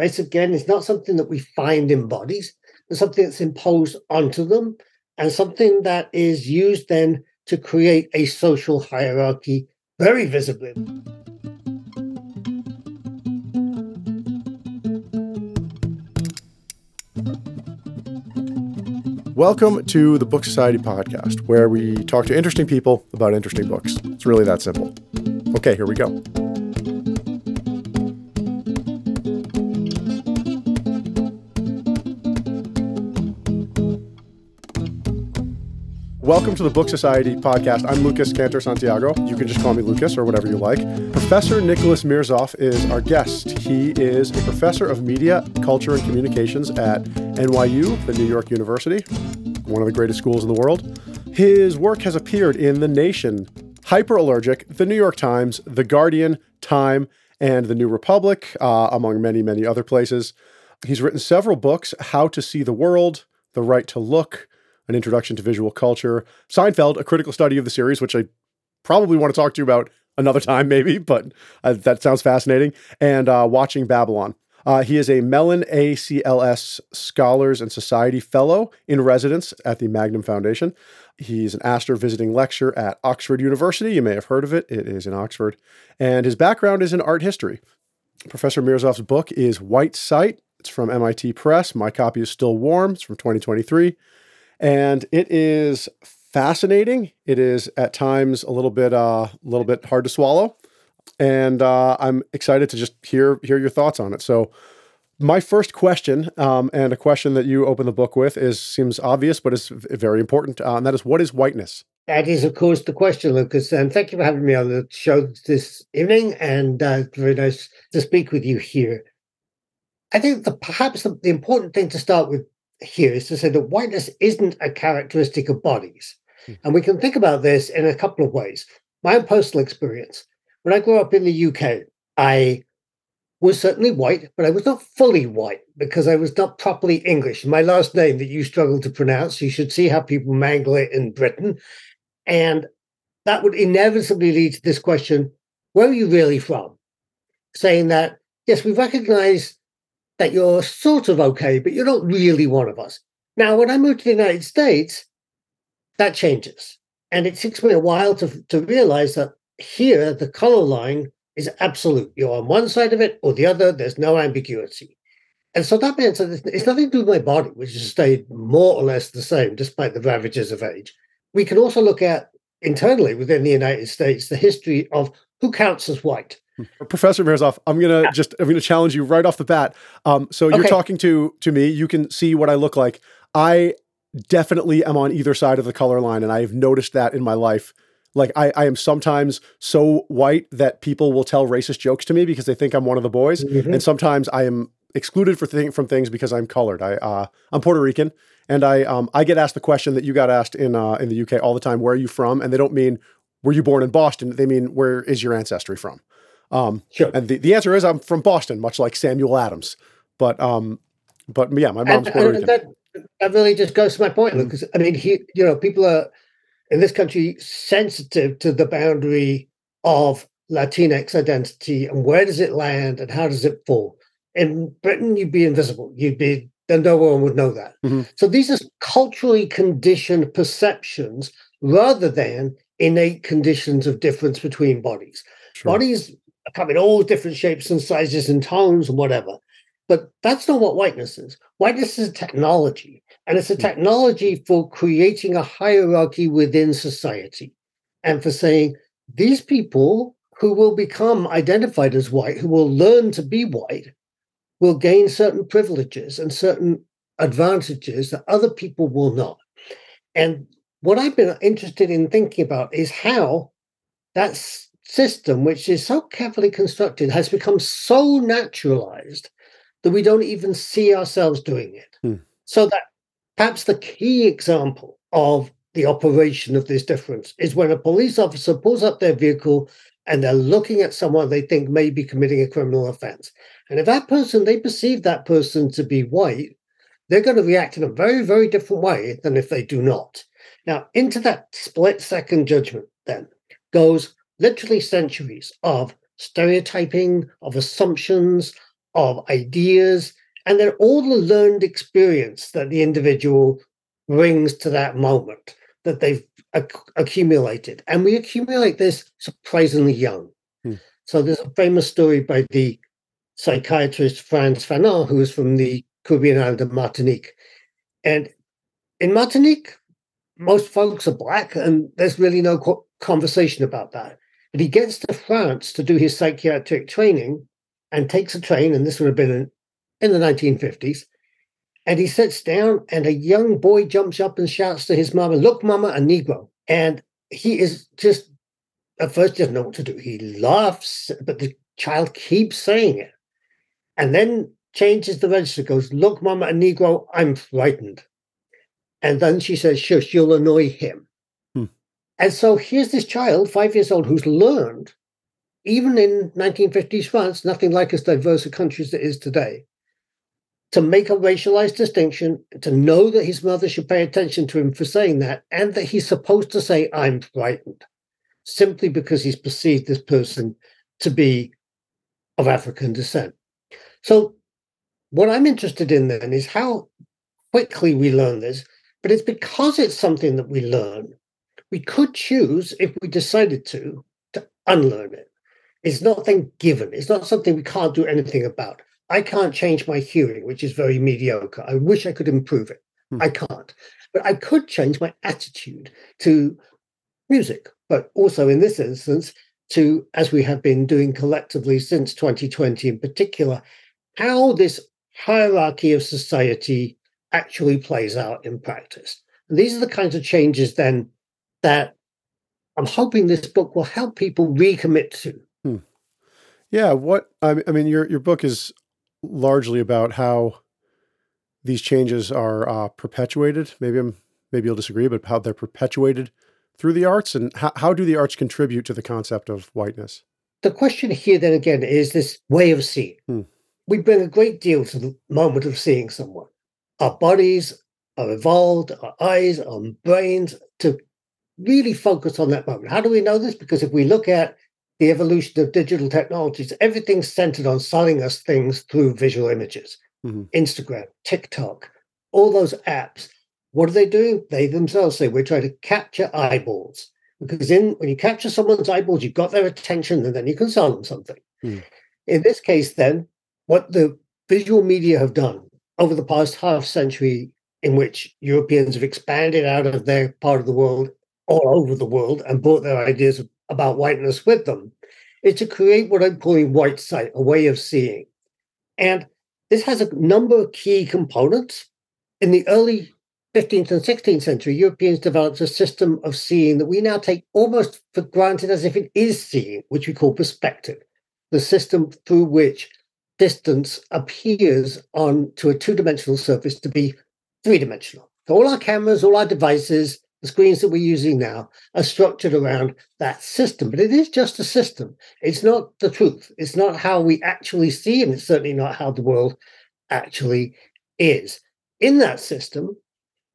Race, again, is not something that we find in bodies, but something that's imposed onto them and something that is used then to create a social hierarchy very visibly. Welcome to the Book Society podcast, where we talk to interesting people about interesting books. It's really that simple. Okay, here we go. Welcome to the Book Society podcast. I'm Lucas Cantor Santiago. You can just call me Lucas or whatever you like. Professor Nicholas Mirzoeff is our guest. He is a professor of media, culture, and communications at NYU, the New York University, one of the greatest schools in the world. His work has appeared in The Nation, Hyperallergic, The New York Times, The Guardian, Time, and The New Republic, uh, among many, many other places. He's written several books How to See the World, The Right to Look, an introduction to visual culture. Seinfeld, a critical study of the series, which I probably want to talk to you about another time, maybe, but uh, that sounds fascinating. And uh, watching Babylon. Uh, he is a Mellon ACLS Scholars and Society Fellow in residence at the Magnum Foundation. He's an Astor visiting lecturer at Oxford University. You may have heard of it, it is in Oxford. And his background is in art history. Professor Mirzoeff's book is White Sight. It's from MIT Press. My copy is still warm. It's from 2023 and it is fascinating. It is at times a little bit uh, a little bit hard to swallow, and uh, I'm excited to just hear hear your thoughts on it. So. My first question, um, and a question that you open the book with, is seems obvious, but it's very important, uh, and that is, what is whiteness? That is, of course, the question, Lucas. And thank you for having me on the show this evening. And uh, very nice to speak with you here. I think the perhaps the, the important thing to start with here is to say that whiteness isn't a characteristic of bodies. Mm-hmm. And we can think about this in a couple of ways. My own personal experience when I grew up in the UK, I was certainly white, but I was not fully white because I was not properly English. My last name that you struggle to pronounce, you should see how people mangle it in Britain. And that would inevitably lead to this question where are you really from? Saying that, yes, we recognize that you're sort of okay, but you're not really one of us. Now, when I moved to the United States, that changes. And it takes me a while to, to realize that here, the color line is absolute. You're on one side of it or the other, there's no ambiguity. And so that means that it's nothing to do with my body, which has stayed more or less the same despite the ravages of age. We can also look at internally within the United States the history of who counts as white. Professor Mirzoeff, I'm gonna yeah. just I'm gonna challenge you right off the bat. Um, so you're talking to to me. You can see what I look like. I definitely am on either side of the color line, and I've noticed that in my life. Like I, I am sometimes so white that people will tell racist jokes to me because they think I'm one of the boys, mm-hmm. and sometimes I am excluded for thing, from things because I'm colored. I uh, I'm Puerto Rican, and I um, I get asked the question that you got asked in uh, in the UK all the time. Where are you from? And they don't mean were you born in Boston? They mean where is your ancestry from? Um, sure. And the, the answer is I'm from Boston, much like Samuel Adams. But um, but yeah, my mom's and, Puerto Rican. That, that really just goes to my point, mm-hmm. because I mean, he, you know, people are in this country sensitive to the boundary of Latinx identity and where does it land and how does it fall. In Britain, you'd be invisible. You'd be then no one would know that. Mm-hmm. So these are culturally conditioned perceptions rather than innate conditions of difference between bodies. Sure. Bodies come in all different shapes and sizes and tones and whatever. But that's not what whiteness is. Whiteness is a technology, and it's a hmm. technology for creating a hierarchy within society and for saying these people who will become identified as white, who will learn to be white, will gain certain privileges and certain advantages that other people will not. And what I've been interested in thinking about is how that's system, which is so carefully constructed, has become so naturalized that we don't even see ourselves doing it. Hmm. So that perhaps the key example of the operation of this difference is when a police officer pulls up their vehicle and they're looking at someone they think may be committing a criminal offense. And if that person, they perceive that person to be white, they're going to react in a very, very different way than if they do not. Now, into that split second judgment then goes literally centuries of stereotyping, of assumptions, of ideas, and then all the learned experience that the individual brings to that moment that they've ac- accumulated. And we accumulate this surprisingly young. Hmm. So there's a famous story by the psychiatrist Frantz Fanon, who is from the Caribbean island of Martinique. And in Martinique, most folks are black, and there's really no co- conversation about that. But he gets to France to do his psychiatric training and takes a train, and this would have been in, in the 1950s. And he sits down, and a young boy jumps up and shouts to his mama, Look, mama, a Negro. And he is just, at first, doesn't know what to do. He laughs, but the child keeps saying it. And then changes the register, goes, Look, mama, a Negro, I'm frightened. And then she says, Shush, you'll annoy him. And so here's this child, five years old, who's learned, even in 1950s France, nothing like as diverse a country as it is today, to make a racialized distinction, to know that his mother should pay attention to him for saying that, and that he's supposed to say, I'm frightened, simply because he's perceived this person to be of African descent. So, what I'm interested in then is how quickly we learn this, but it's because it's something that we learn. We could choose, if we decided to, to unlearn it. It's not thing given. It's not something we can't do anything about. I can't change my hearing, which is very mediocre. I wish I could improve it. Hmm. I can't. But I could change my attitude to music, but also in this instance, to, as we have been doing collectively since 2020 in particular, how this hierarchy of society actually plays out in practice. And these are the kinds of changes then that I'm hoping this book will help people recommit to. Hmm. Yeah, what I mean, your your book is largely about how these changes are uh, perpetuated. Maybe I'm maybe you'll disagree, but how they're perpetuated through the arts, and how, how do the arts contribute to the concept of whiteness? The question here, then again, is this way of seeing. Hmm. We bring a great deal to the moment of seeing someone. Our bodies are evolved, our eyes, our brains, to really focus on that moment. How do we know this? Because if we look at the evolution of digital technologies, everything's centered on selling us things through visual images. Mm-hmm. Instagram, TikTok, all those apps. What are they doing? They themselves say we're trying to capture eyeballs. Because in when you capture someone's eyeballs, you've got their attention and then you can sell them something. Mm. In this case, then, what the visual media have done over the past half century, in which Europeans have expanded out of their part of the world all over the world and brought their ideas about whiteness with them is to create what I'm calling white sight, a way of seeing. And this has a number of key components. In the early 15th and 16th century, Europeans developed a system of seeing that we now take almost for granted as if it is seeing, which we call perspective, the system through which distance appears on to a two-dimensional surface to be three-dimensional. So all our cameras, all our devices, the screens that we're using now are structured around that system, but it is just a system. It's not the truth. It's not how we actually see, and it's certainly not how the world actually is. In that system,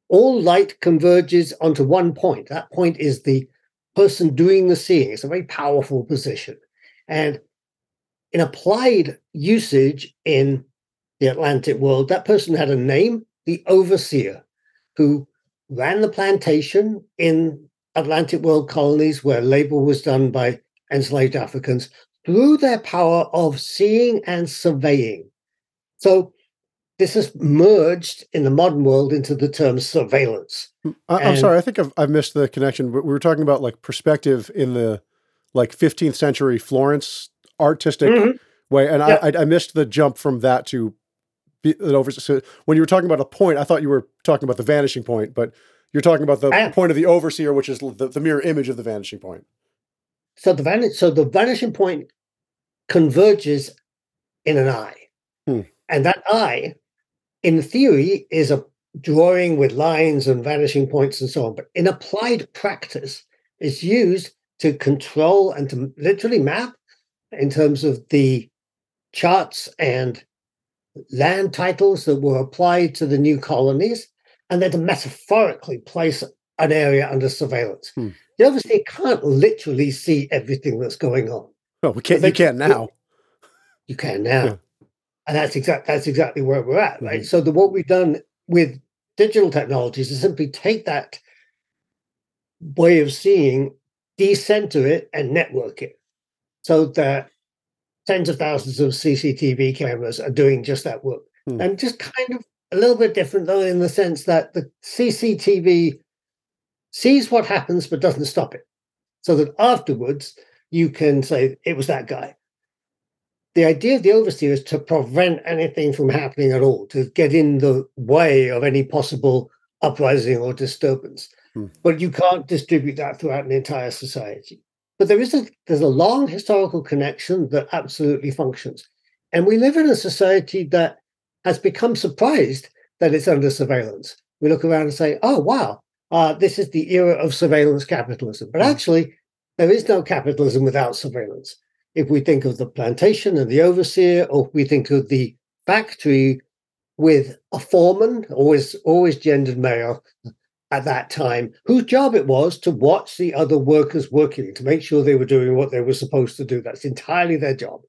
all light converges onto one point. That point is the person doing the seeing. It's a very powerful position. And in applied usage in the Atlantic world, that person had a name, the overseer, who ran the plantation in Atlantic world colonies where labor was done by enslaved Africans through their power of seeing and surveying. So this has merged in the modern world into the term surveillance. Hmm, I, am sorry, I think I've, I've missed the connection. We were talking about like perspective in the like 15th century Florence artistic mm-hmm. way, and yeah. I, I missed the jump from that to over. So when you were talking about a point, I thought you were talking about the vanishing point, but you're talking about the I, point of the overseer, which is the, the mirror image of the vanishing point. So the van- so the vanishing point converges in an eye, hmm. and that eye, in theory, is a drawing with lines and vanishing points and so on. But in applied practice, it's used to control and to literally map in terms of the charts and land titles that were applied to the new colonies, and then to metaphorically place an area under surveillance. Hmm. The overseer can't literally see everything that's going on. Oh, we can't. They, you can't now. You can now. Yeah. And that's exact that's exactly where we're at, right? Mm-hmm. So the what we've done with digital technologies is simply take that way of seeing, decenter it, and network it. So that tens of thousands of CCTV cameras are doing just that work. Hmm. And just kind of a little bit different though, in the sense that the CCTV sees what happens but doesn't stop it. So that afterwards you can say it was that guy. The idea of the overseer is to prevent anything from happening at all, to get in the way of any possible uprising or disturbance. Hmm. But you can't distribute that throughout an entire society. But there is a there's a long historical connection that absolutely functions. And we live in a society that has become surprised that it's under surveillance. We look around and say, oh, wow, uh, this is the era of surveillance capitalism. But hmm. actually, there is no capitalism without surveillance. If we think of the plantation and the overseer, or we think of the factory with a foreman, always always gendered male at that time, whose job it was to watch the other workers working, to make sure they were doing what they were supposed to do. That's entirely their job.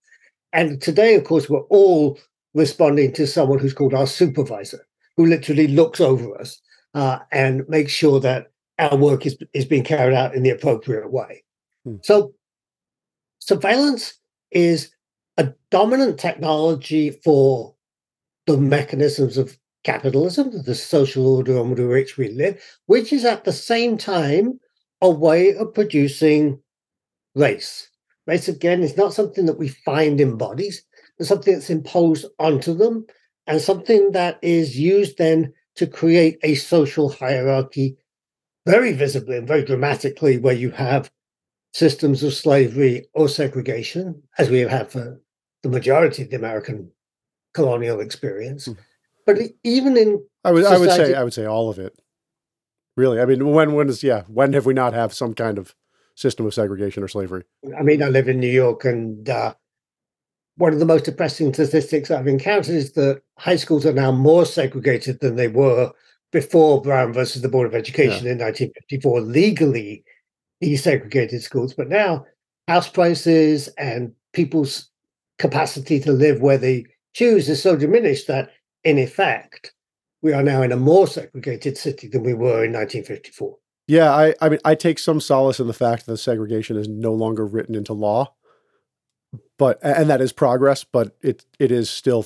And today, of course, we're all responding to someone who's called our supervisor, who literally looks over us uh, and makes sure that our work is, is being carried out in the appropriate way. Hmm. So, surveillance is a dominant technology for the mechanisms of capitalism, the social order under which we live, which is at the same time a way of producing race. Race, again, is not something that we find in bodies, but something that's imposed onto them, and something that is used then to create a social hierarchy very visibly and very dramatically, where you have systems of slavery or segregation, as we have had for the majority of the American colonial experience. Mm. But even in I would society, I would say I would say all of it. Really, I mean, when when is yeah? When have we not have some kind of system of segregation or slavery? I mean, I live in New York, and uh, one of the most depressing statistics I've encountered is that high schools are now more segregated than they were before Brown versus the Board of Education yeah. in 1954 legally desegregated schools. But now house prices and people's capacity to live where they choose is so diminished that, in effect, we are now in a more segregated city than we were in 1954. Yeah, I, I mean, I take some solace in the fact that segregation is no longer written into law but and that is progress, but it it is still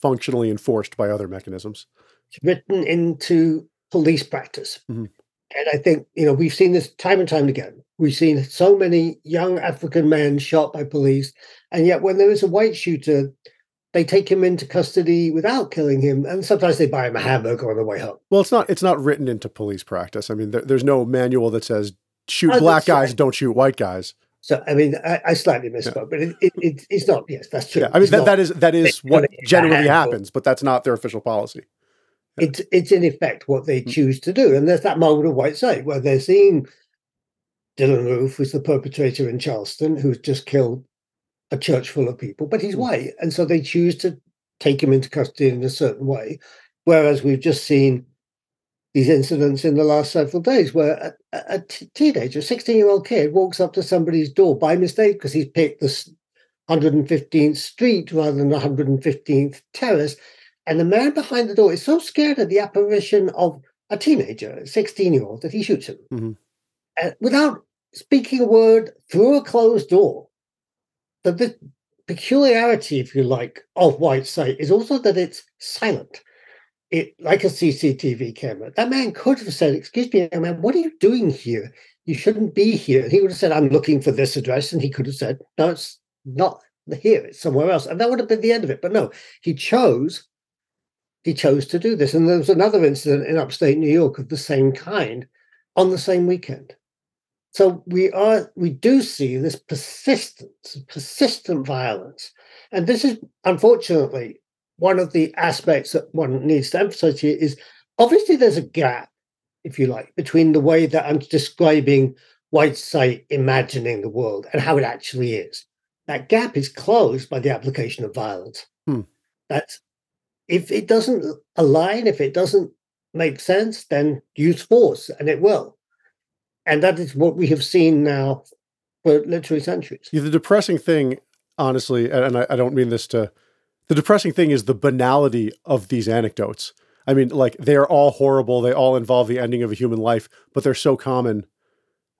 functionally enforced by other mechanisms. It's written into police practice. Mm-hmm. And I think, you know, we've seen this time and time again. We've seen so many young African men shot by police. And yet, when there is a white shooter, they take him into custody without killing him. And sometimes they buy him a hamburger on the way home. Well, it's not, it's not written into police practice. I mean, there, there's no manual that says shoot oh, black guys, right. don't shoot white guys. So I mean, I, I slightly misspoke, yeah. but it, it, it, it's not. Yes, that's true. Yeah, I mean that, that is that is what generally happens, but that's not their official policy. Yeah. It's it's in effect what they mm. choose to do, and there's that moment of white sight where they're seeing Dylann Roof who's the perpetrator in Charleston who's just killed a church full of people, but he's mm. white, and so they choose to take him into custody in a certain way. Whereas we've just seen these incidents in the last several days where a, a t- teenager, a 16 year old kid, walks up to somebody's door by mistake because he's picked the 115th street rather than the 115th terrace. And the man behind the door is so scared of the apparition of a teenager, a 16 year old, that he shoots him mm-hmm. uh, without speaking a word through a closed door. But the peculiarity, if you like, of White Sight is also that it's silent it like a CCTV camera. That man could have said, "Excuse me, man, what are you doing here? You shouldn't be here." he would have said, "I'm looking for this address," and he could have said, "No, it's not here. It's somewhere else," and that would have been the end of it. But no, he chose. He chose to do this, and there was another incident in upstate New York of the same kind on the same weekend. So we are we do see this persistent, persistent violence, and this is unfortunately one of the aspects that one needs to emphasize here is obviously there's a gap, if you like, between the way that I'm describing White Sight imagining the world and how it actually is. That gap is closed by the application of violence. Hmm. That's if it doesn't align, if it doesn't make sense, then use force and it will. And that is what we have seen now for literally centuries. Yeah, the depressing thing, honestly, and I, I don't mean this to the depressing thing is the banality of these anecdotes. I mean, like they are all horrible. They all involve the ending of a human life, but they're so common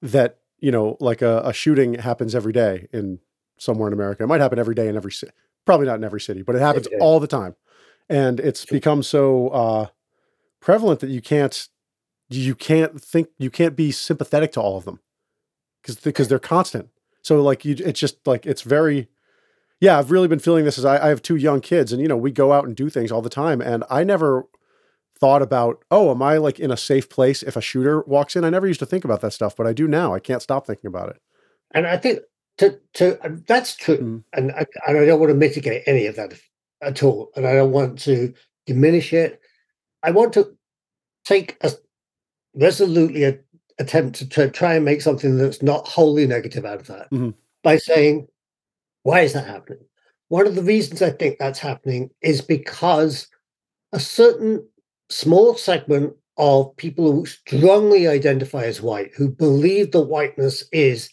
that you know, like a, a shooting happens every day in somewhere in America. It might happen every day in every city. Probably not in every city, but it happens all the time, and it's become so uh, prevalent that you can't you can't think you can't be sympathetic to all of them because because they're constant. So like you, it's just like it's very yeah, I've really been feeling this as I, I, have two young kids and, you know, we go out and do things all the time. And I never thought about, oh, am I like in a safe place if a shooter walks in? I never used to think about that stuff, but I do now. I can't stop thinking about it. And I think to, to that's true. Mm. And, I, and I don't want to mitigate any of that at all. And I don't want to diminish it. I want to take a resolutely a, attempt to try and make something that's not wholly negative out of that mm-hmm. by saying, why is that happening? One of the reasons I think that's happening is because a certain small segment of people who strongly identify as white, who believe the whiteness is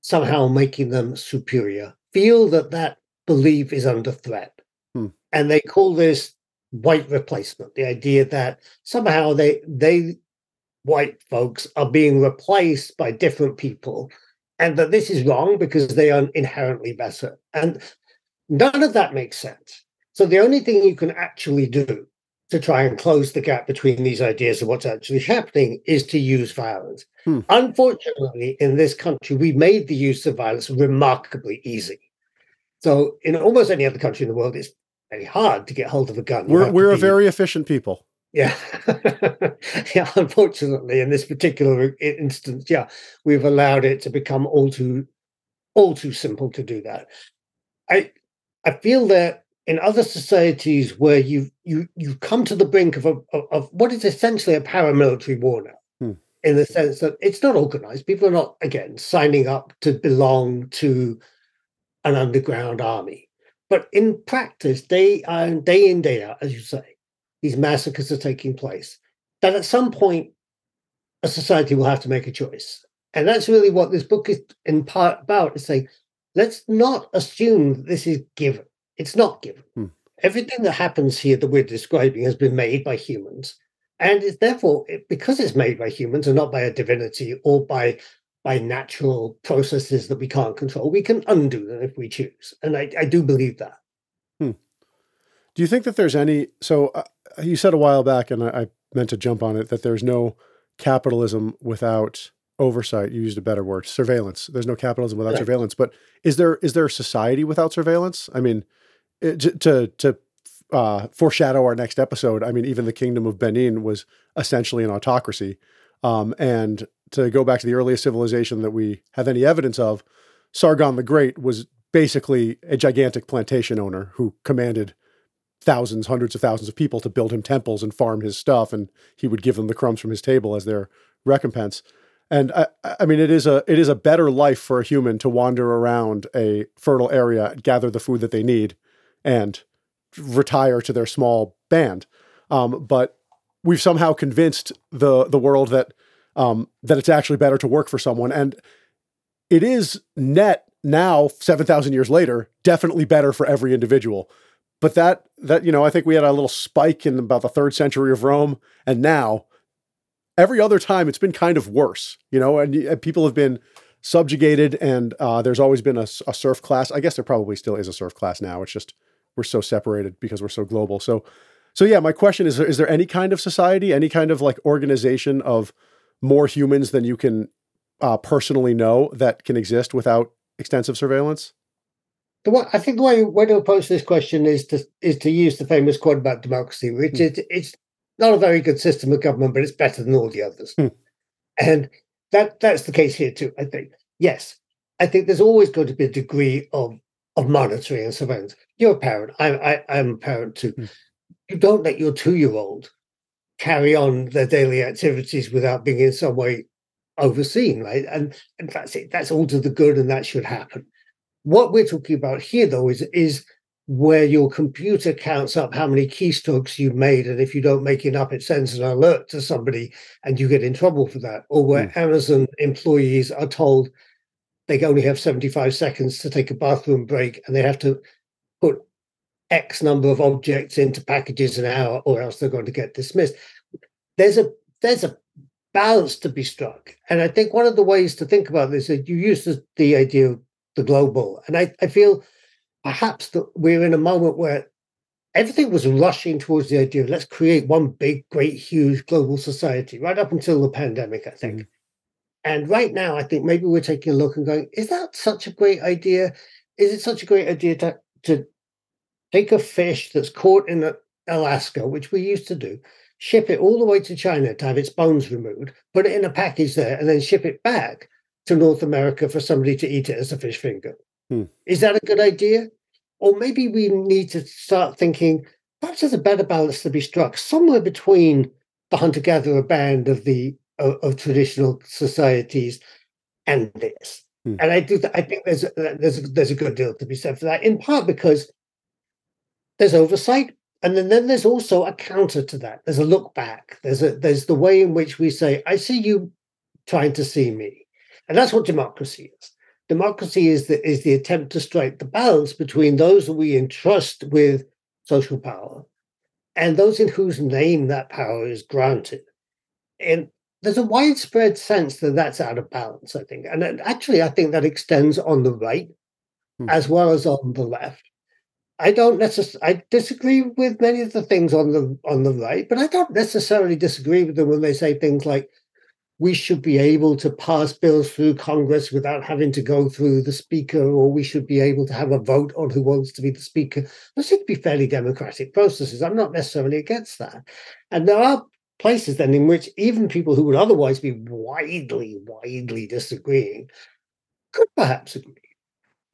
somehow making them superior, feel that that belief is under threat. Hmm. And they call this white replacement, the idea that somehow they they white folks are being replaced by different people and that this is wrong because they are inherently better. And none of that makes sense. So the only thing you can actually do to try and close the gap between these ideas and what's actually happening is to use violence. Hmm. Unfortunately, in this country, we made the use of violence remarkably easy. So in almost any other country in the world, it's very hard to get hold of a gun. We're, we're a very efficient people. Yeah. yeah. Unfortunately, in this particular instance, yeah, we've allowed it to become all too all too simple to do that. I I feel that in other societies where you you you come to the brink of a of, what is essentially a paramilitary war now, hmm. in the sense that it's not organized. People are not again signing up to belong to an underground army. But in practice, day in day in, day out, as you say, these massacres are taking place, that at some point a society will have to make a choice. And that's really what this book is in part about, is saying, let's not assume that this is given. It's not given. Hmm. Everything that happens here that we're describing has been made by humans. And it's therefore, because it's made by humans and not by a divinity or by by natural processes that we can't control, we can undo them if we choose. And I, I do believe that. Hmm. Do you think that there's any? So uh, you said a while back, and I, I, meant to jump on it, that there's no capitalism without oversight. You used a better word, surveillance. There's no capitalism without surveillance. But is there is there a society without surveillance? I mean, it, to to uh, foreshadow our next episode, I mean, even the Kingdom of Benin was essentially an autocracy. Um, and to go back to the earliest civilization that we have any evidence of, Sargon the Great was basically a gigantic plantation owner who commanded thousands, hundreds of thousands of people to build him temples and farm his stuff, and he would give them the crumbs from his table as their recompense. And I, I mean, it is a it is a better life for a human to wander around a fertile area, gather the food that they need, and retire to their small band. Um, but we've somehow convinced the the world that um, that it's actually better to work for someone, and it is net now, seven thousand years later, definitely better for every individual. But that that you know, I think we had a little spike in about the third century of Rome, and now every other time it's been kind of worse. You know, and, and people have been subjugated, and uh, there's always been a, a serf class. I guess there probably still is a serf class now. It's just we're so separated because we're so global. So, so yeah, my question is: Is there any kind of society, any kind of like organization of more humans than you can uh, personally know that can exist without extensive surveillance? The way, I think the way, way to approach this question is to is to use the famous quote about democracy, which mm. is it's not a very good system of government, but it's better than all the others. Mm. And that that's the case here too. I think yes, I think there's always going to be a degree of of monitoring and surveillance. You're a parent. I, I I'm a parent too. Mm. You don't let your two year old carry on their daily activities without being in some way overseen, right? And and that's it. That's all to the good, and that should happen. What we're talking about here, though, is is where your computer counts up how many keystrokes you've made, and if you don't make enough, it sends an alert to somebody, and you get in trouble for that. Or where mm. Amazon employees are told they only have 75 seconds to take a bathroom break, and they have to put X number of objects into packages an hour, or else they're going to get dismissed. There's a there's a balance to be struck, and I think one of the ways to think about this is you use the, the idea of the global, and I, I feel perhaps that we're in a moment where everything was rushing towards the idea of let's create one big, great, huge global society right up until the pandemic, I think. Mm. And right now, I think maybe we're taking a look and going, is that such a great idea? Is it such a great idea to, to take a fish that's caught in Alaska, which we used to do, ship it all the way to China to have its bones removed, put it in a package there, and then ship it back to North America for somebody to eat it as a fish finger? Hmm. Is that a good idea? Or maybe we need to start thinking perhaps there's a better balance to be struck somewhere between the hunter gatherer band of the of, of, traditional societies and this. Hmm. And I do. Th- I think there's a, there's a, there's a good deal to be said for that. In part because there's oversight, and then, then there's also a counter to that. There's a look back. There's a there's the way in which we say, "I see you trying to see me," and that's what democracy is. Democracy is the is the attempt to strike the balance between those that we entrust with social power and those in whose name that power is granted. And there's a widespread sense that that's out of balance, I think. And actually, I think that extends on the right hmm. as well as on the left. I don't necessarily I disagree with many of the things on the on the right, but I don't necessarily disagree with them when they say things like we should be able to pass bills through Congress without having to go through the speaker, or we should be able to have a vote on who wants to be the speaker. Those seem to be fairly democratic processes. I'm not necessarily against that. And there are places then in which even people who would otherwise be widely, widely disagreeing could perhaps agree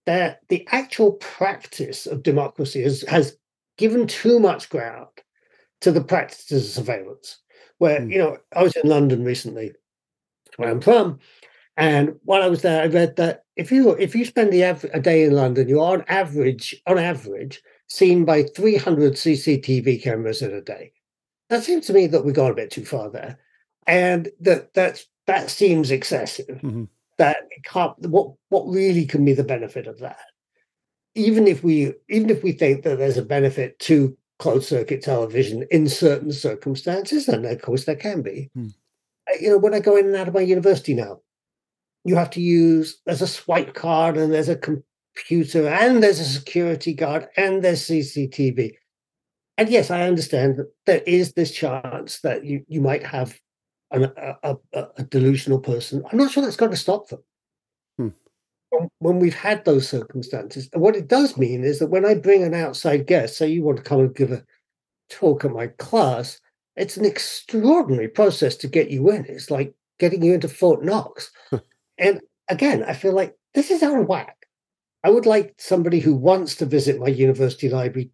that the actual practice of democracy has, has given too much ground to the practices of surveillance. Where, mm. you know, I was in London recently, where I'm from, and while I was there, I read that if you if you spend the av- a day in London, you're on average on average seen by 300 CCTV cameras in a day that seems to me that we've gone a bit too far there, and that that's that seems excessive. Mm-hmm. That can't. What what really can be the benefit of that? Even if we even if we think that there's a benefit to closed circuit television in certain circumstances, and of course there can be. Mm. You know, when I go in and out of my university now, you have to use there's a swipe card and there's a computer and there's a security guard and there's CCTV and yes, I understand that there is this chance that you, you might have an, a, a, a, delusional person. I'm not sure that's going to stop them. Hmm. When we've had those circumstances, and what it does mean is that when I bring an outside guest, say you want to come and give a talk at my class, it's an extraordinary process to get you in. It's like getting you into Fort Knox. and again, I feel like this is out of whack. I would like somebody who wants to visit my university library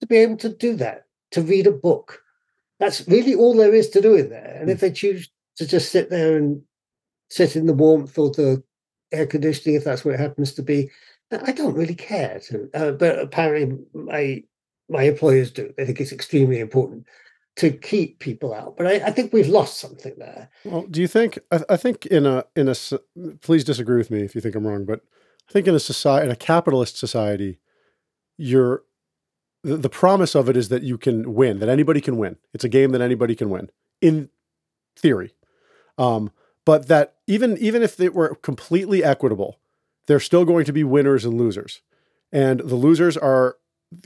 to be able to do that, to read a book. That's really all there is to do in there. And if they choose to just sit there and sit in the warmth or the air conditioning, if that's where it happens to be, I don't really care. To, uh, but apparently, my my employers do. They think it's extremely important to keep people out. But I, I, think we've lost something there. Well, do you think? I, I, think in a in a please disagree with me if you think I'm wrong, but I think in a society in a capitalist society, you're the, the promise of it is that you can win, that anybody can win. It's a game that anybody can win in theory. Um, but that even even if it were completely equitable, there's still going to be winners and losers, and the losers are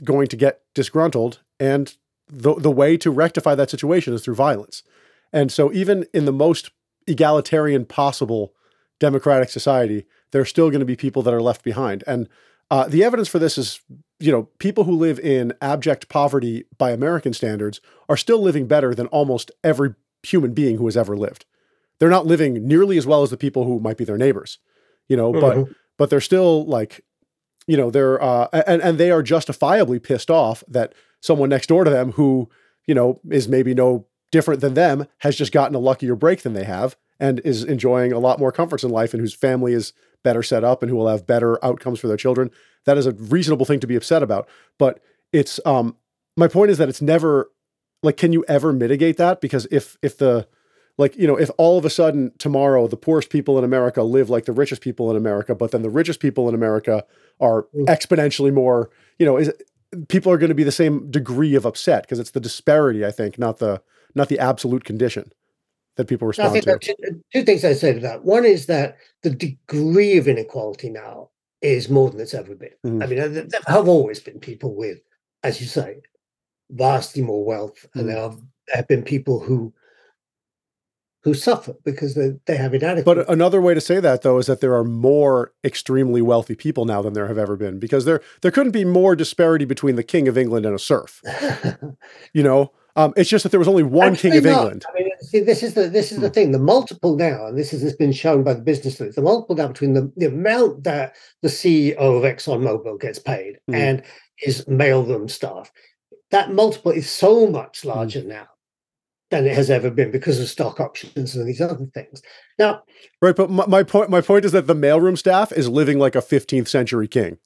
going to get disgruntled, and the the way to rectify that situation is through violence. And so, even in the most egalitarian possible democratic society, there are still going to be people that are left behind. And uh, the evidence for this is, you know, people who live in abject poverty by American standards are still living better than almost every human being who has ever lived. They're not living nearly as well as the people who might be their neighbors, you know, mm-hmm. but but they're still like, you know, they're uh, and and they are justifiably pissed off that someone next door to them who, you know, is maybe no different than them has just gotten a luckier break than they have and is enjoying a lot more comforts in life and whose family is better set up and who will have better outcomes for their children. That is a reasonable thing to be upset about. But it's um my point is that it's never like can you ever mitigate that? Because if if the like you know if all of a sudden tomorrow the poorest people in america live like the richest people in america but then the richest people in america are mm. exponentially more you know is people are going to be the same degree of upset because it's the disparity, I think, not the not the absolute condition that people respond I think to. Two, two things I say to that. One is that the degree of inequality now is more than it's ever been. Mm-hmm. I mean, there have always been people with, as you say, vastly more wealth, mm-hmm. and there have, there have been people who who suffer because they, they have inadequate. But another way to say that though is that there are more extremely wealthy people now than there have ever been because there there couldn't be more disparity between the king of England and a serf. you know, um, it's just that there was only one Actually king of not. England. I mean, see, this is the this is the hmm. thing. The multiple now, and this has been shown by the business leaders, the multiple now between the, the amount that the CEO of ExxonMobil gets paid hmm. and his mailroom staff, that multiple is so much hmm. larger now than it has ever been because of stock options and these other things. Now, right, but my, my point my point is that the mailroom staff is living like a 15th century king.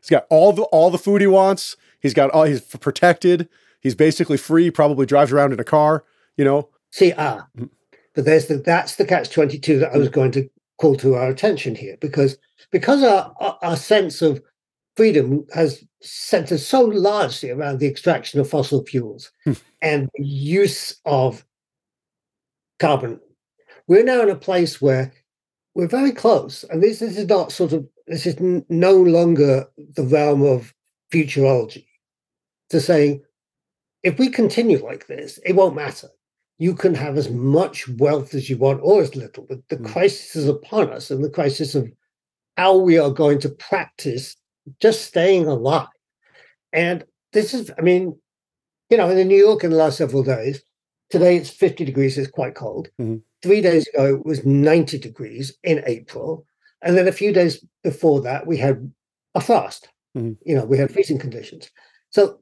He's got all the all the food he wants. He's got all he's protected. He's basically free. Probably drives around in a car. You know. See, ah, mm-hmm. but there's the that's the catch twenty two that I was going to call to our attention here because because our our, our sense of freedom has centered so largely around the extraction of fossil fuels hmm. and the use of carbon. We're now in a place where we're very close, and this, this is not sort of this is n- no longer the realm of futurology. To saying, if we continue like this, it won't matter. You can have as much wealth as you want or as little, but the mm. crisis is upon us, and the crisis of how we are going to practice just staying alive. And this is, I mean, you know, in New York in the last several days, today it's 50 degrees, it's quite cold. Mm-hmm. Three days ago, it was 90 degrees in April. And then a few days before that, we had a frost. Mm-hmm. You know, we had freezing conditions. So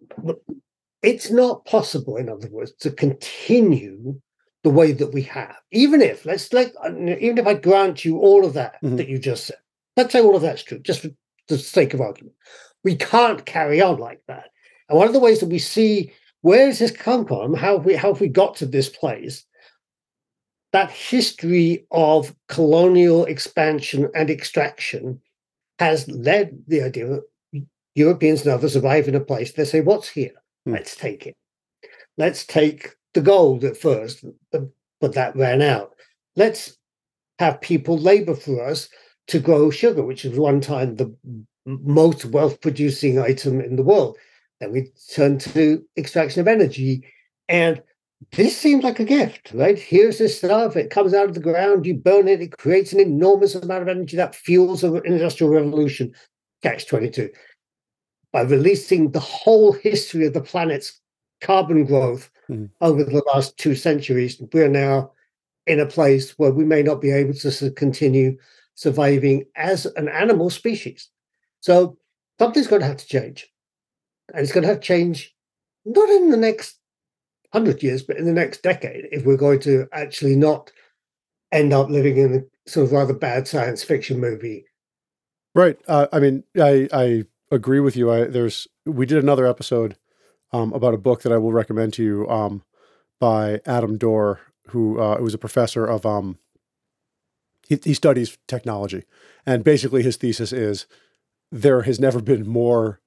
it's not possible, in other words, to continue the way that we have. Even if, let's like, even if I grant you all of that mm-hmm. that you just said, let's say all of that's true, just for the sake of argument. We can't carry on like that. And one of the ways that we see where has this come from, how have we how have we got to this place? That history of colonial expansion and extraction has led the idea that Europeans and others arrive in a place, they say, What's here? Hmm. Let's take it. Let's take the gold at first, but that ran out. Let's have people labor for us to grow sugar, which was one time the most wealth producing item in the world. Then we turn to extraction of energy. And this seems like a gift, right? Here's this stuff, it comes out of the ground, you burn it, it creates an enormous amount of energy that fuels an industrial revolution. Catch 22. By releasing the whole history of the planet's carbon growth mm. over the last two centuries, we're now in a place where we may not be able to continue surviving as an animal species. So something's going to have to change. And it's going to have to change not in the next hundred years, but in the next decade, if we're going to actually not end up living in a sort of rather bad science fiction movie. Right. Uh, I mean, I I agree with you. I there's we did another episode um, about a book that I will recommend to you um, by Adam Dorr, who uh, was a professor of um, he, he studies technology, and basically his thesis is there has never been more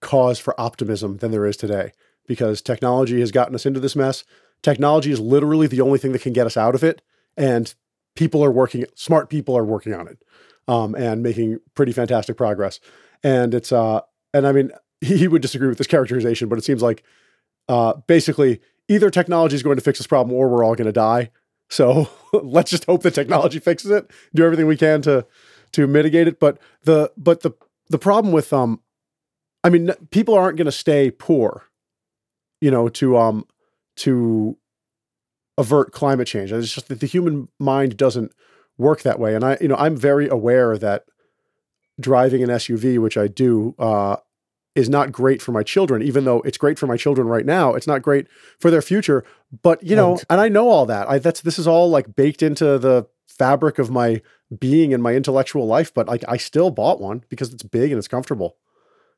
cause for optimism than there is today because technology has gotten us into this mess. Technology is literally the only thing that can get us out of it, and people are working. Smart people are working on it, um, and making pretty fantastic progress. And it's uh, and I mean, he, he would disagree with this characterization, but it seems like uh, basically either technology is going to fix this problem or we're all going to die. So let's just hope the technology fixes it. Do everything we can to to mitigate it. But the but the the problem with um, I mean, people aren't going to stay poor, you know, to um to avert climate change. It's just that the human mind doesn't work that way. And I, you know, I'm very aware that driving an SUV, which I do, uh, is not great for my children, even though it's great for my children right now. It's not great for their future. But you know, and I know all that. I that's this is all like baked into the fabric of my being and my intellectual life. But like I still bought one because it's big and it's comfortable.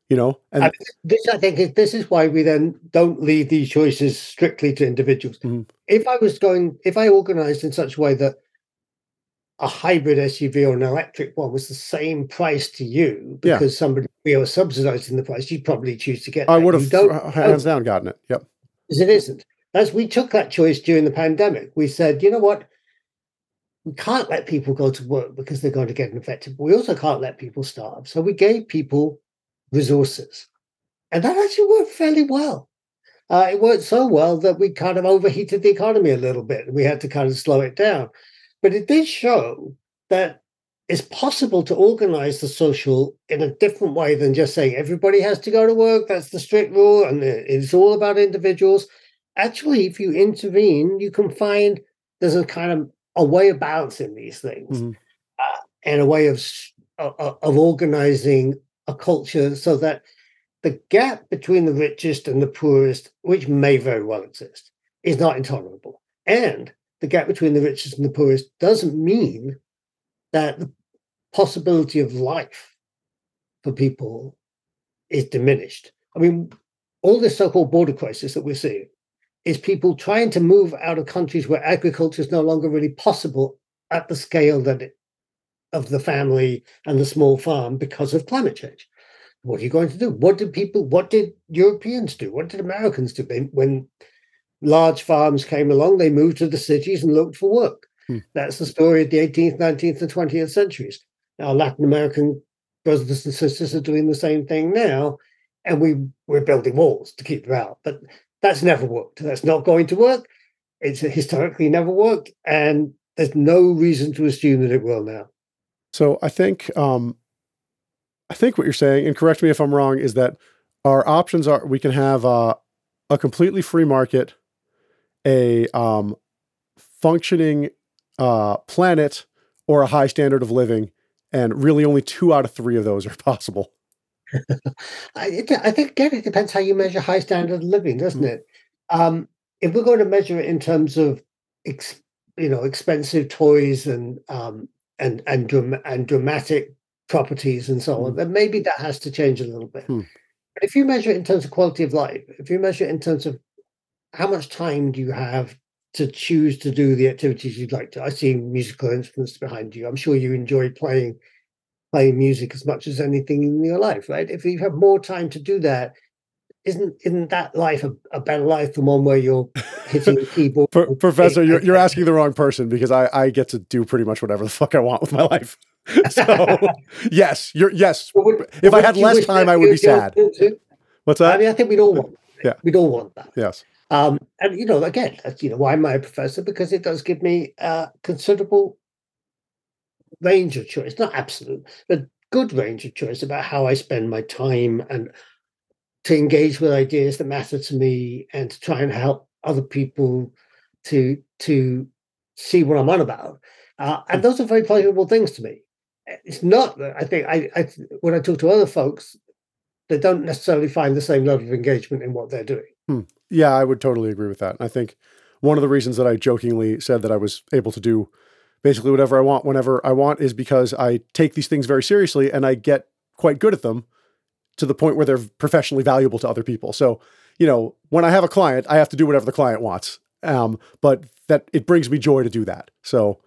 You know, and this I think is, this is why we then don't leave these choices strictly to individuals. Mm-hmm. If I was going, if I organized in such a way that a hybrid SUV or an electric one was the same price to you because yeah. somebody was subsidizing the price, you'd probably choose to get. I would have uh, hands down gotten it. Yep. Because it isn't. As we took that choice during the pandemic, we said, you know what? We can't let people go to work because they're going to get infected. But we also can't let people starve. So we gave people resources. And that actually worked fairly well. Uh, it worked so well that we kind of overheated the economy a little bit. We had to kind of slow it down. But it did show that it's possible to organize the social in a different way than just saying everybody has to go to work. That's the strict rule, and it's all about individuals. Actually, if you intervene, you can find there's a kind of a way of balancing these things mm-hmm. uh, and a way of of organizing a culture so that the gap between the richest and the poorest, which may very well exist, is not intolerable. And the gap between the richest and the poorest doesn't mean that the possibility of life for people is diminished. I mean, all this so called border crisis that we're seeing is people trying to move out of countries where agriculture is no longer really possible at the scale that it, of the family and the small farm because of climate change. What are you going to do? What did people, what did Europeans do? What did Americans do when large farms came along? They moved to the cities and looked for work. Hmm. That's the story of the 18th, 19th, and 20th centuries. Our Latin American brothers and sisters are doing the same thing now, and we we're building walls to keep them out. But that's never worked. That's not going to work. It's historically never worked, and there's no reason to assume that it will now. So I think um, I think what you're saying, and correct me if I'm wrong, is that our options are we can have uh, a completely free market, a um, functioning uh, planet, or a high standard of living, and really only two out of three of those are possible. I, I, think again, it depends how you measure high standard of living, doesn't mm-hmm. it? Um, if we're going to measure it in terms of, ex, you know, expensive toys and um, and and and dramatic properties and so on, mm. then maybe that has to change a little bit. Mm. But if you measure it in terms of quality of life, if you measure it in terms of how much time do you have to choose to do the activities you'd like to. I see musical instruments behind you. I'm sure you enjoy playing playing music as much as anything in your life, right? If you have more time to do that, isn't isn't that life a, a better life than one where you're hitting the keyboard? Professor, you're, you're asking the wrong person because I, I get to do pretty much whatever the fuck I want with my life. so yes, you're yes. Well, would, if I had less time, I would be sad. What's that? I mean, I think we'd all want. That. Yeah, we'd all want that. Yes. Um, and you know, again, that's you know why am I a professor? Because it does give me a considerable range of choice, not absolute, but good range of choice about how I spend my time and to engage with ideas that matter to me and to try and help other people to to see what I'm on about. Uh, and those are very pleasurable things to me. It's not that I think I, I when I talk to other folks, they don't necessarily find the same level of engagement in what they're doing. Hmm. Yeah, I would totally agree with that. I think one of the reasons that I jokingly said that I was able to do basically whatever I want whenever I want is because I take these things very seriously and I get quite good at them to the point where they're professionally valuable to other people. So, you know, when I have a client, I have to do whatever the client wants. Um, but that it brings me joy to do that. So,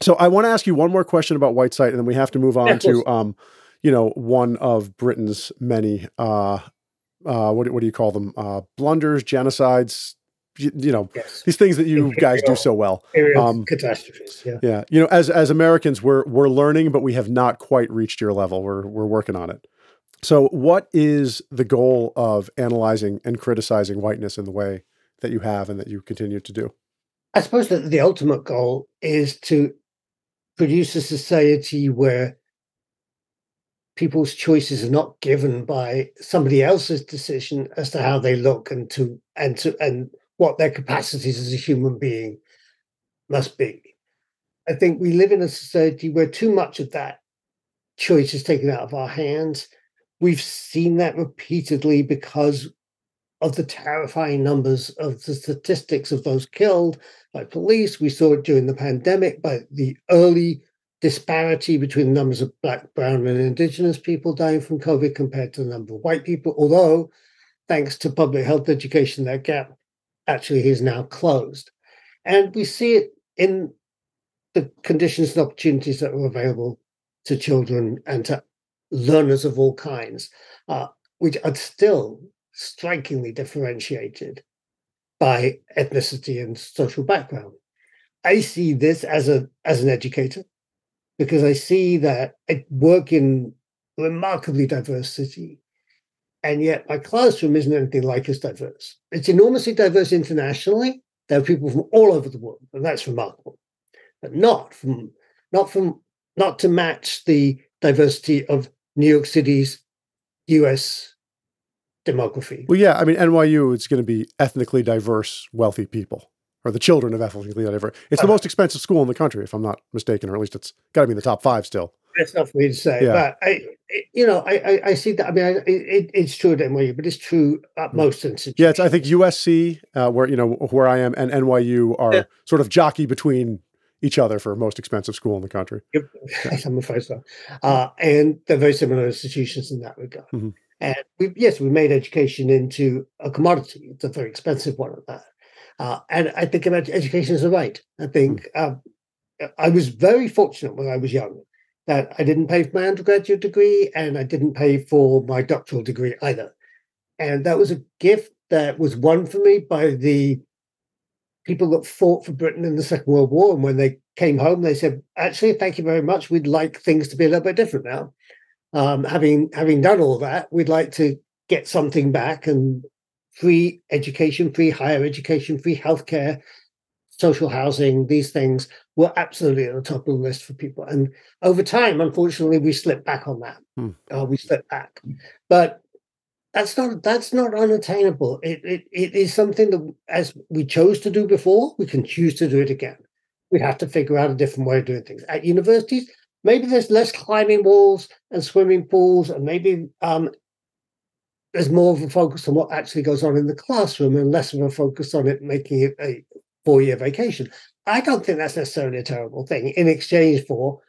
so I want to ask you one more question about White Sight, and then we have to move on to, um, you know, one of Britain's many uh, uh, what, what do you call them? Uh, blunders, genocides, you, you know, yes. these things that you guys do so well. Um, catastrophes. Yeah. Yeah. You know, as, as Americans, we're, we're learning, but we have not quite reached your level. We're, we're working on it. So what is the goal of analyzing and criticizing whiteness in the way that you have and that you continue to do? I suppose that the ultimate goal is to produce a society where people's choices are not given by somebody else's decision as to how they look and to and to and what their capacities as a human being must be. I think we live in a society where too much of that choice is taken out of our hands. We've seen that repeatedly because of the terrifying numbers of the statistics of those killed by police. We saw it during the pandemic by the early disparity between numbers of black, brown, and indigenous people dying from COVID compared to the number of white people. Although, thanks to public health education, that gap actually is now closed. And we see it in the conditions and opportunities that are available to children and to learners of all kinds, uh, which are still strikingly differentiated by ethnicity and social background. I see this as a as an educator because I see that I work in remarkably diverse city, and yet my classroom isn't anything like as diverse. It's enormously diverse internationally. There are people from all over the world, and that's remarkable. But not from not from not to match the diversity of New York City's US demography. Well, yeah, I mean NYU is going to be ethnically diverse, wealthy people or the children of Ethel ethnically diverse. It's the uh, most expensive school in the country, if I'm not mistaken, or at least it's got to be in the top five still. That's not for me to say, yeah. but I, you know, I, I, I see that. I mean, I, it, it's true at NYU, but it's true at most institutions. Yeah, it's, I think USC, uh, where you know where I am, and NYU are yeah. sort of jockey between each other for most expensive school in the country. Yep. I'm afraid so. Uh, and they're very similar institutions in that regard. Mm-hmm. And we, yes, we made education into a commodity. It's a very expensive one at that. Uh, and I think about education as a right. I think hmm. um, I was very fortunate when I was young that I didn't pay for my undergraduate degree and I didn't pay for my doctoral degree either. And that was a gift that was won for me by the people that fought for Britain in the Second World War. And when they came home, they said, actually, thank you very much. We'd like things to be a little bit different now. Um, having having done all that, we'd like to get something back and free education, free higher education, free healthcare, social housing, these things were absolutely at the top of the list for people. And over time, unfortunately, we slipped back on that. Hmm. Uh, we slipped back. But that's not that's not unattainable. It, it it is something that as we chose to do before, we can choose to do it again. We have to figure out a different way of doing things. At universities, maybe there's less climbing walls and swimming pools, and maybe um, there's more of a focus on what actually goes on in the classroom and less of a focus on it making it a four year vacation. I don't think that's necessarily a terrible thing in exchange for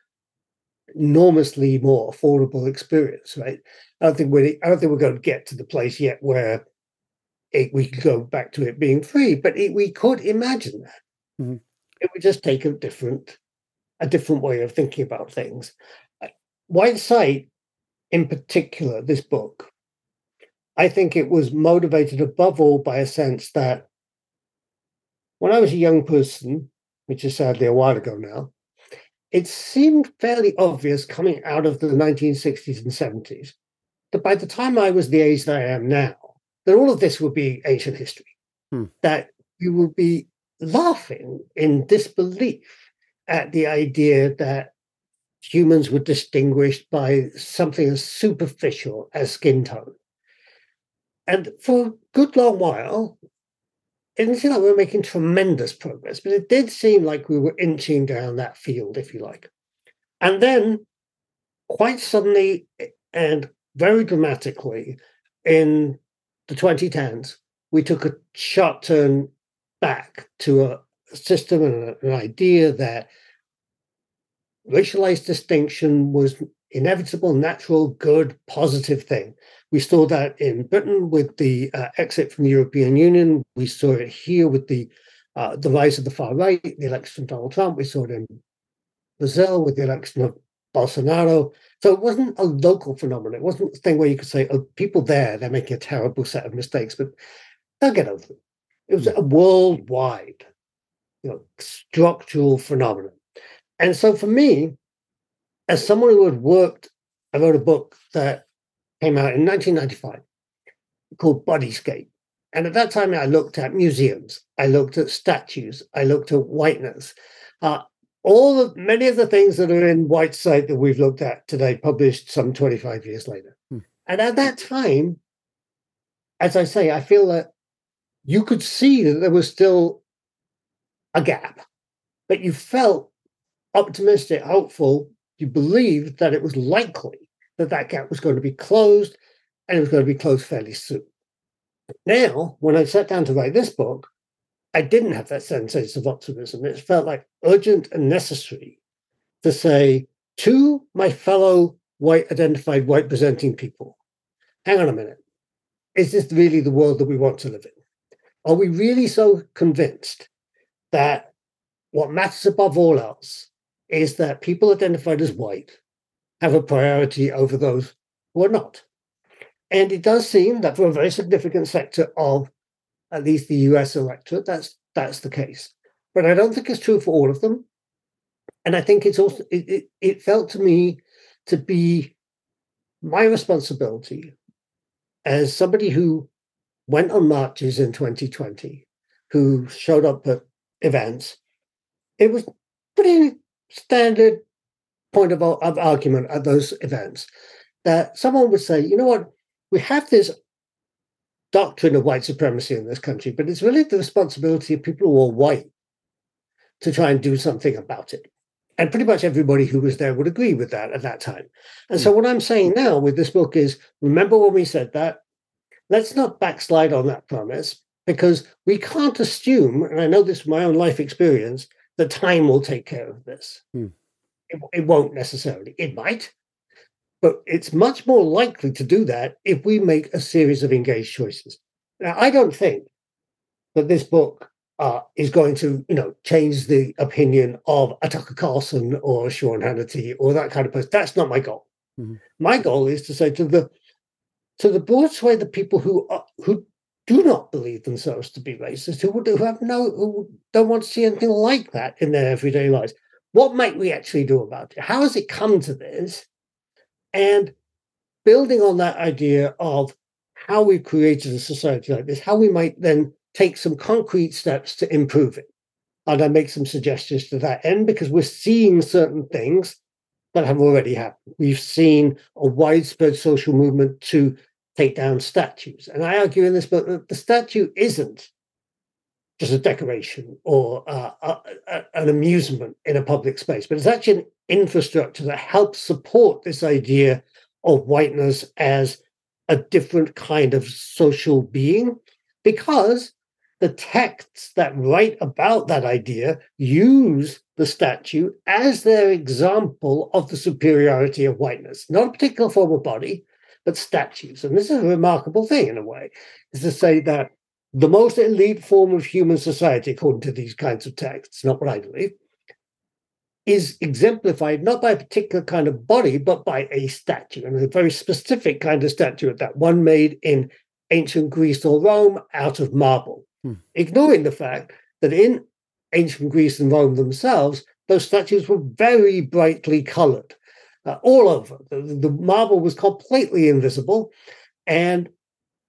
enormously more affordable experience, right? I don't think we're I don't think we're going to get to the place yet where it, we can go back to it being free, but it, we could imagine that. Mm-hmm. It would just take a different a different way of thinking about things. White Sight, in particular, this book I think it was motivated above all by a sense that when I was a young person, which is sadly a while ago now, it seemed fairly obvious coming out of the 1960s and 70s that by the time I was the age that I am now, that all of this would be ancient history, hmm. that you would be laughing in disbelief at the idea that humans were distinguished by something as superficial as skin tone. And for a good long while, it didn't seem like we were making tremendous progress, but it did seem like we were inching down that field, if you like. And then, quite suddenly and very dramatically, in the 2010s, we took a sharp turn back to a system and an idea that racialized distinction was inevitable, natural, good, positive thing. We saw that in Britain with the uh, exit from the European Union. We saw it here with the uh, the rise of the far right, the election of Donald Trump. We saw it in Brazil with the election of Bolsonaro. So it wasn't a local phenomenon. It wasn't a thing where you could say, "Oh, people there, they're making a terrible set of mistakes," but they'll get over it. It was a worldwide, you know, structural phenomenon. And so for me, as someone who had worked, I wrote a book that came out in 1995 called Bodyscape. And at that time, I looked at museums, I looked at statues, I looked at whiteness. Uh, all of many of the things that are in White Sight that we've looked at today, published some 25 years later. Hmm. And at that time, as I say, I feel that you could see that there was still a gap, but you felt optimistic, hopeful. You believed that it was likely that that gap was going to be closed and it was going to be closed fairly soon. Now, when I sat down to write this book, I didn't have that sense of optimism. It felt like urgent and necessary to say to my fellow white identified white presenting people, hang on a minute. Is this really the world that we want to live in? Are we really so convinced that what matters above all else is that people identified as white have a priority over those who are not. And it does seem that for a very significant sector of at least the US electorate, that's that's the case. But I don't think it's true for all of them. And I think it's also it, it, it felt to me to be my responsibility as somebody who went on marches in 2020, who showed up at events. It was pretty standard point of, of argument at those events that someone would say, you know what, we have this doctrine of white supremacy in this country, but it's really the responsibility of people who are white to try and do something about it. And pretty much everybody who was there would agree with that at that time. And so, hmm. what I'm saying now with this book is remember when we said that? Let's not backslide on that promise because we can't assume, and I know this from my own life experience, that time will take care of this. Hmm. It, it won't necessarily. It might, but it's much more likely to do that if we make a series of engaged choices. Now, I don't think that this book uh, is going to, you know, change the opinion of a Tucker Carlson or Sean Hannity or that kind of person. That's not my goal. Mm-hmm. My goal is to say to the to the broad of people who are, who do not believe themselves to be racist, who, would who have no, who don't want to see anything like that in their everyday lives. What might we actually do about it? How has it come to this? And building on that idea of how we've created a society like this, how we might then take some concrete steps to improve it. And I make some suggestions to that end because we're seeing certain things that have already happened. We've seen a widespread social movement to take down statues. And I argue in this book that the statue isn't just a decoration or uh, a, a, an amusement in a public space, but it's actually an infrastructure that helps support this idea of whiteness as a different kind of social being because the texts that write about that idea use the statue as their example of the superiority of whiteness, not a particular form of body, but statues. And this is a remarkable thing in a way, is to say that the most elite form of human society, according to these kinds of texts, not what I believe, is exemplified not by a particular kind of body, but by a statue, and a very specific kind of statue at that, one made in ancient Greece or Rome out of marble, hmm. ignoring the fact that in ancient Greece and Rome themselves, those statues were very brightly colored, uh, all over. The, the marble was completely invisible, and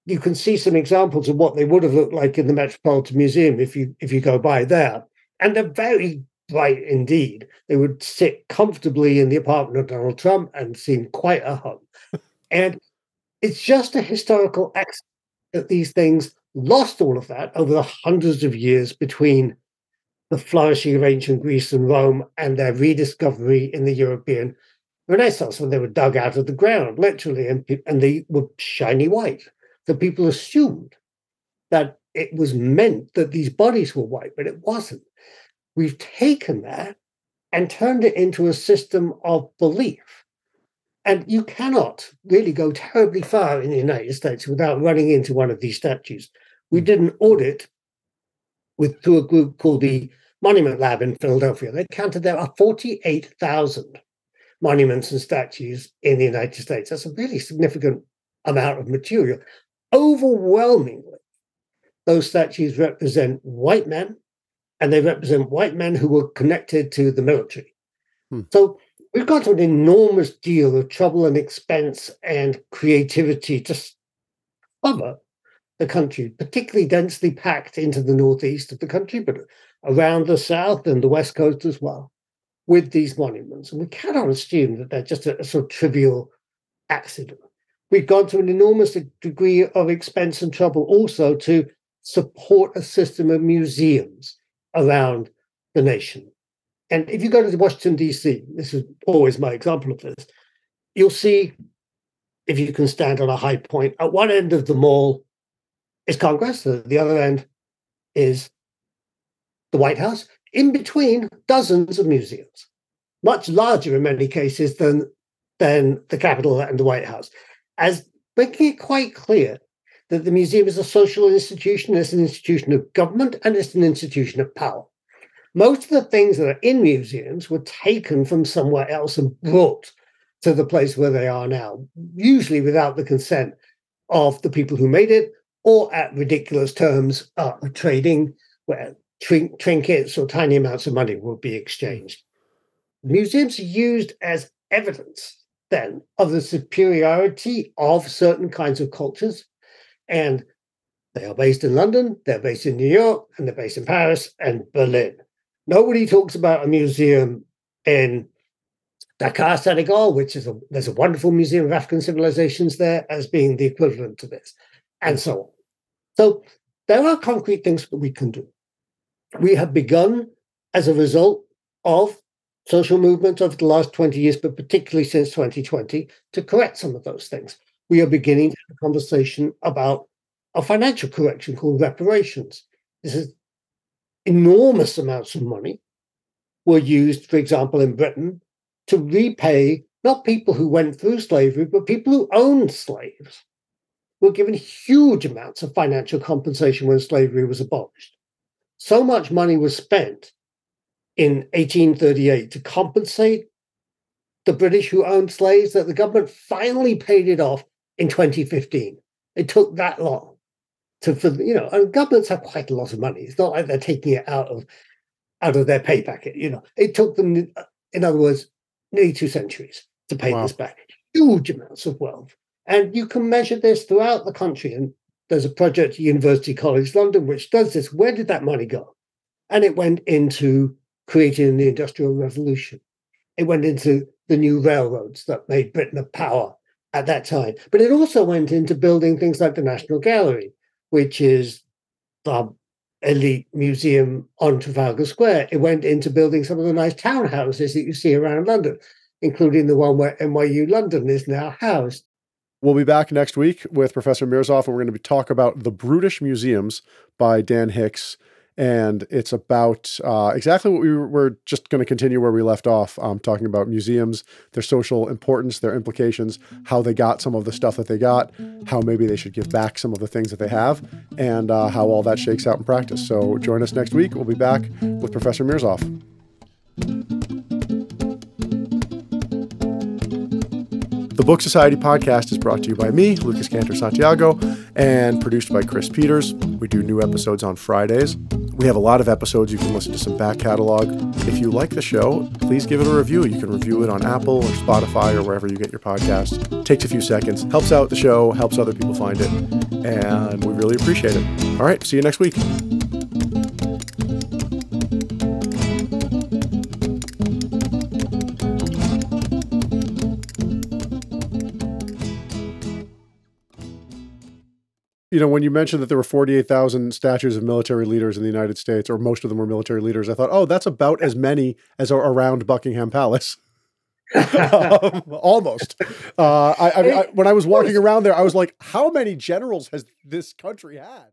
you can see some examples of what they would have looked like in the Metropolitan Museum if you if you go by there. And they're very bright indeed. They would sit comfortably in the apartment of Donald Trump and seem quite a home. and it's just a historical accident that these things lost all of that over the hundreds of years between the flourishing of ancient Greece and Rome and their rediscovery in the European Renaissance when they were dug out of the ground, literally, and, and they were shiny white. The people assumed that it was meant that these bodies were white, but it wasn't. We've taken that and turned it into a system of belief. And you cannot really go terribly far in the United States without running into one of these statues. We hmm. did an audit with through a group called the Monument Lab in Philadelphia. They counted there are 48,000 monuments and statues in the United States. That's a really significant amount of material. Overwhelmingly, those statues represent white men and they represent white men who were connected to the military. Hmm. So we've got an enormous deal of trouble and expense and creativity to cover the country, particularly densely packed into the northeast of the country, but around the south and the west coast as well, with these monuments. And we cannot assume that they're just a, a sort of trivial accident. We've gone to an enormous degree of expense and trouble also to support a system of museums around the nation. And if you go to Washington, D.C., this is always my example of this, you'll see, if you can stand on a high point, at one end of the mall is Congress, the other end is the White House. In between, dozens of museums, much larger in many cases than, than the Capitol and the White House, as making it quite clear that the museum is a social institution, it's an institution of government, and it's an institution of power. most of the things that are in museums were taken from somewhere else and brought to the place where they are now, usually without the consent of the people who made it or at ridiculous terms uh, trading where trin- trinkets or tiny amounts of money will be exchanged. Museums are used as evidence then of the superiority of certain kinds of cultures. And they are based in London, they're based in New York, and they're based in Paris and Berlin. Nobody talks about a museum in Dakar, Senegal, which is a there's a wonderful museum of African civilizations there as being the equivalent to this, and so on. So there are concrete things that we can do. We have begun as a result of social movement over the last 20 years, but particularly since 2020, to correct some of those things. We are beginning to have a conversation about a financial correction called reparations. This is enormous amounts of money were used, for example, in Britain to repay not people who went through slavery, but people who owned slaves were given huge amounts of financial compensation when slavery was abolished. So much money was spent in 1838 to compensate the British who owned slaves that the government finally paid it off in 2015. It took that long to, for you know, and governments have quite a lot of money. It's not like they're taking it out of out of their pay packet. You know, it took them, in other words, nearly two centuries to pay wow. this back. Huge amounts of wealth, and you can measure this throughout the country. And there's a project at University College London which does this. Where did that money go? And it went into creating the Industrial Revolution. It went into the new railroads that made Britain a power at that time. But it also went into building things like the National Gallery, which is the elite museum on Trafalgar Square. It went into building some of the nice townhouses that you see around London, including the one where NYU London is now housed. We'll be back next week with Professor Mirzoeff, and we're going to talk about The Brutish Museums by Dan Hicks and it's about uh, exactly what we were, just going to continue where we left off, um, talking about museums, their social importance, their implications, how they got some of the stuff that they got, how maybe they should give back some of the things that they have, and uh, how all that shakes out in practice. So join us next week. We'll be back with Professor Mirzoeff. Book Society podcast is brought to you by me, Lucas Cantor Santiago, and produced by Chris Peters. We do new episodes on Fridays. We have a lot of episodes. You can listen to some back catalog. If you like the show, please give it a review. You can review it on Apple or Spotify or wherever you get your podcast. Takes a few seconds, helps out the show, helps other people find it, and we really appreciate it. All right, see you next week. You know, when you mentioned that there were 48,000 statues of military leaders in the United States, or most of them were military leaders, I thought, oh, that's about as many as are around Buckingham Palace. um, almost. Uh, I, I, I, when I was walking around there, I was like, how many generals has this country had?